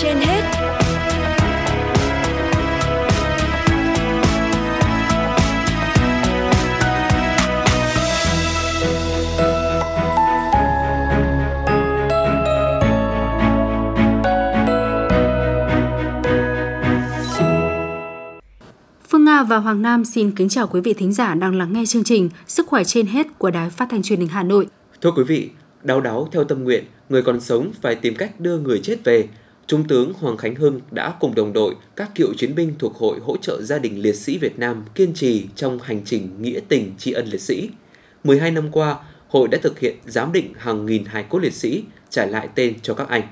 trên hết Phương Nga và Hoàng Nam xin kính chào quý vị thính giả đang lắng nghe chương trình Sức khỏe trên hết của Đài Phát thanh Truyền hình Hà Nội. Thưa quý vị, đau đáu theo tâm nguyện, người còn sống phải tìm cách đưa người chết về. Trung tướng Hoàng Khánh Hưng đã cùng đồng đội, các cựu chiến binh thuộc Hội hỗ trợ gia đình liệt sĩ Việt Nam kiên trì trong hành trình nghĩa tình tri ân liệt sĩ. 12 năm qua, hội đã thực hiện giám định hàng nghìn hài cốt liệt sĩ, trả lại tên cho các anh.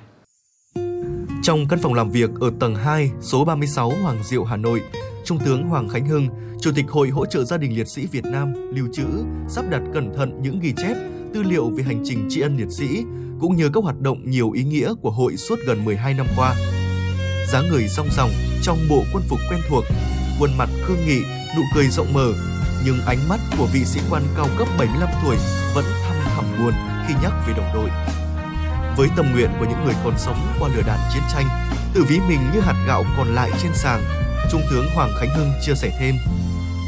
Trong căn phòng làm việc ở tầng 2, số 36 Hoàng Diệu, Hà Nội, Trung tướng Hoàng Khánh Hưng, Chủ tịch Hội hỗ trợ gia đình liệt sĩ Việt Nam lưu trữ, sắp đặt cẩn thận những ghi chép, tư liệu về hành trình tri ân liệt sĩ cũng như các hoạt động nhiều ý nghĩa của hội suốt gần 12 năm qua. dáng người song song trong bộ quân phục quen thuộc, khuôn mặt khương nghị, nụ cười rộng mở, nhưng ánh mắt của vị sĩ quan cao cấp 75 tuổi vẫn thăm thẳm buồn khi nhắc về đồng đội. Với tâm nguyện của những người còn sống qua lửa đạn chiến tranh, tự ví mình như hạt gạo còn lại trên sàng, Trung tướng Hoàng Khánh Hưng chia sẻ thêm.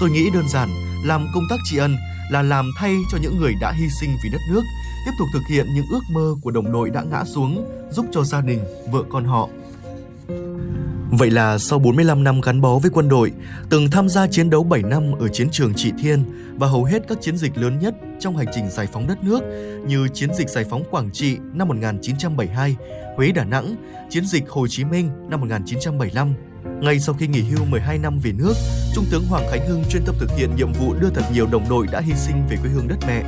Tôi nghĩ đơn giản, làm công tác tri ân là làm thay cho những người đã hy sinh vì đất nước, tiếp tục thực hiện những ước mơ của đồng đội đã ngã xuống, giúp cho gia đình, vợ con họ. Vậy là sau 45 năm gắn bó với quân đội, từng tham gia chiến đấu 7 năm ở chiến trường Trị Thiên và hầu hết các chiến dịch lớn nhất trong hành trình giải phóng đất nước như chiến dịch giải phóng Quảng Trị năm 1972, Huế Đà Nẵng, chiến dịch Hồ Chí Minh năm 1975, ngay sau khi nghỉ hưu 12 năm về nước, Trung tướng Hoàng Khánh Hưng chuyên tâm thực hiện nhiệm vụ đưa thật nhiều đồng đội đã hy sinh về quê hương đất mẹ.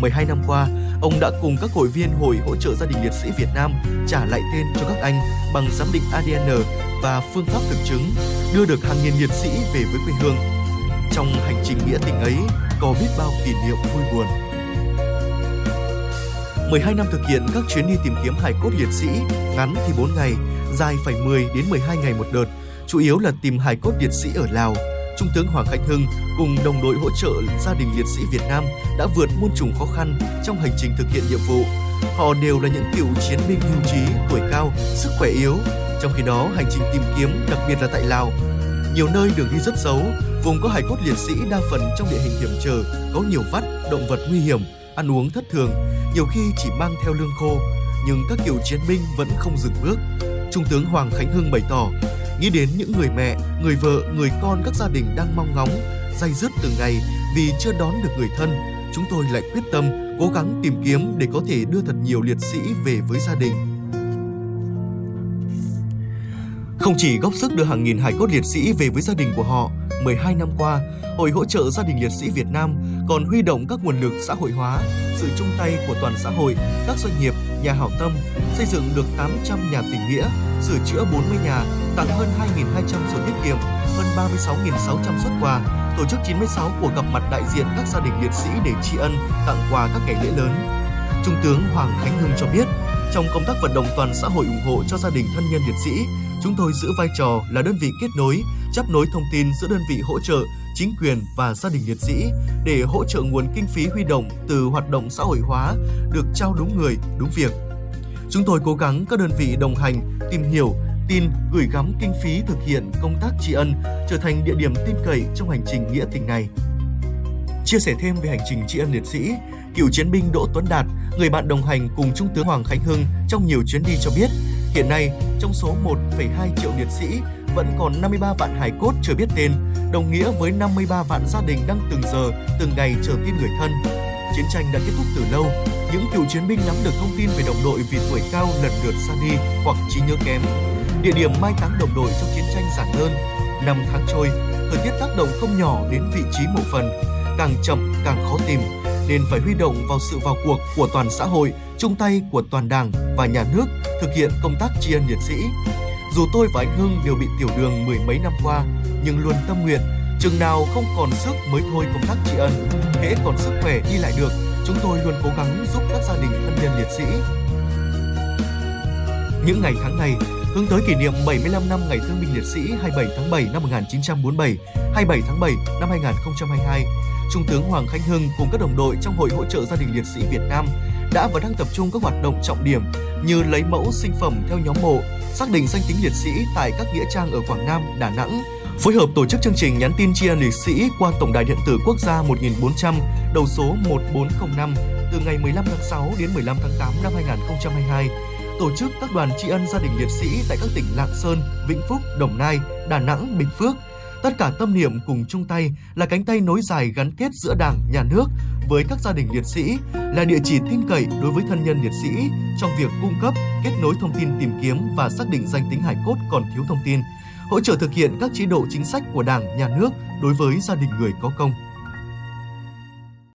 12 năm qua, ông đã cùng các hội viên Hội hỗ trợ gia đình liệt sĩ Việt Nam trả lại tên cho các anh bằng giám định ADN và phương pháp thực chứng, đưa được hàng nghìn liệt sĩ về với quê hương. Trong hành trình nghĩa tình ấy, có biết bao kỷ niệm vui buồn. 12 năm thực hiện các chuyến đi tìm kiếm hài cốt liệt sĩ, ngắn thì 4 ngày, dài phải 10 đến 12 ngày một đợt, chủ yếu là tìm hài cốt liệt sĩ ở Lào. Trung tướng Hoàng Khánh Hưng cùng đồng đội hỗ trợ gia đình liệt sĩ Việt Nam đã vượt muôn trùng khó khăn trong hành trình thực hiện nhiệm vụ. Họ đều là những cựu chiến binh hưu trí, tuổi cao, sức khỏe yếu. Trong khi đó, hành trình tìm kiếm, đặc biệt là tại Lào, nhiều nơi đường đi rất xấu, vùng có hải cốt liệt sĩ đa phần trong địa hình hiểm trở, có nhiều vắt, động vật nguy hiểm, ăn uống thất thường, nhiều khi chỉ mang theo lương khô, nhưng các cựu chiến binh vẫn không dừng bước. Trung tướng Hoàng Khánh Hưng bày tỏ, nghĩ đến những người mẹ, người vợ, người con các gia đình đang mong ngóng, day dứt từng ngày vì chưa đón được người thân, chúng tôi lại quyết tâm cố gắng tìm kiếm để có thể đưa thật nhiều liệt sĩ về với gia đình. Không chỉ góp sức đưa hàng nghìn hải cốt liệt sĩ về với gia đình của họ, 12 năm qua, Hội hỗ trợ gia đình liệt sĩ Việt Nam còn huy động các nguồn lực xã hội hóa, sự chung tay của toàn xã hội, các doanh nghiệp, nhà hảo tâm, xây dựng được 800 nhà tình nghĩa, sửa chữa 40 nhà, tặng hơn 2.200 sổ tiết kiệm, hơn 36.600 xuất quà, tổ chức 96 cuộc gặp mặt đại diện các gia đình liệt sĩ để tri ân, tặng quà các ngày lễ lớn. Trung tướng Hoàng Khánh Hưng cho biết, trong công tác vận động toàn xã hội ủng hộ cho gia đình thân nhân liệt sĩ, chúng tôi giữ vai trò là đơn vị kết nối, chấp nối thông tin giữa đơn vị hỗ trợ, chính quyền và gia đình liệt sĩ để hỗ trợ nguồn kinh phí huy động từ hoạt động xã hội hóa được trao đúng người, đúng việc. Chúng tôi cố gắng các đơn vị đồng hành tìm hiểu, tin, gửi gắm kinh phí thực hiện công tác tri ân trở thành địa điểm tin cậy trong hành trình nghĩa tình này. Chia sẻ thêm về hành trình tri ân liệt sĩ, cựu chiến binh Đỗ Tuấn Đạt, người bạn đồng hành cùng Trung tướng Hoàng Khánh Hưng trong nhiều chuyến đi cho biết, hiện nay trong số 1,2 triệu liệt sĩ vẫn còn 53 vạn hài cốt chưa biết tên, đồng nghĩa với 53 vạn gia đình đang từng giờ, từng ngày chờ tin người thân. Chiến tranh đã kết thúc từ lâu, những cựu chiến binh nắm được thông tin về đồng đội vì tuổi cao lần lượt xa đi hoặc trí nhớ kém. Địa điểm mai táng đồng đội trong chiến tranh giản đơn. Năm tháng trôi, thời tiết tác động không nhỏ đến vị trí mộ phần, càng chậm càng khó tìm, nên phải huy động vào sự vào cuộc của toàn xã hội, chung tay của toàn đảng và nhà nước thực hiện công tác tri ân liệt sĩ. Dù tôi và anh Hưng đều bị tiểu đường mười mấy năm qua, nhưng luôn tâm nguyện, chừng nào không còn sức mới thôi công tác tri ân. Hễ còn sức khỏe đi lại được, chúng tôi luôn cố gắng giúp các gia đình thân nhân liệt sĩ. Những ngày tháng này, hướng tới kỷ niệm 75 năm Ngày Thương binh Liệt sĩ 27 tháng 7 năm 1947, 27 tháng 7 năm 2022, Trung tướng Hoàng Khánh Hưng cùng các đồng đội trong Hội hỗ trợ gia đình liệt sĩ Việt Nam đã và đang tập trung các hoạt động trọng điểm như lấy mẫu sinh phẩm theo nhóm mộ, xác định danh tính liệt sĩ tại các nghĩa trang ở Quảng Nam, Đà Nẵng, phối hợp tổ chức chương trình nhắn tin tri ân liệt sĩ qua tổng đài điện tử quốc gia 1400 đầu số 1405 từ ngày 15 tháng 6 đến 15 tháng 8 năm 2022 tổ chức các đoàn tri ân gia đình liệt sĩ tại các tỉnh Lạng Sơn, Vĩnh Phúc, Đồng Nai, Đà Nẵng, Bình Phước. Tất cả tâm niệm cùng chung tay là cánh tay nối dài gắn kết giữa Đảng, Nhà nước với các gia đình liệt sĩ, là địa chỉ tin cậy đối với thân nhân liệt sĩ trong việc cung cấp, kết nối thông tin tìm kiếm và xác định danh tính hải cốt còn thiếu thông tin, hỗ trợ thực hiện các chế độ chính sách của Đảng, Nhà nước đối với gia đình người có công.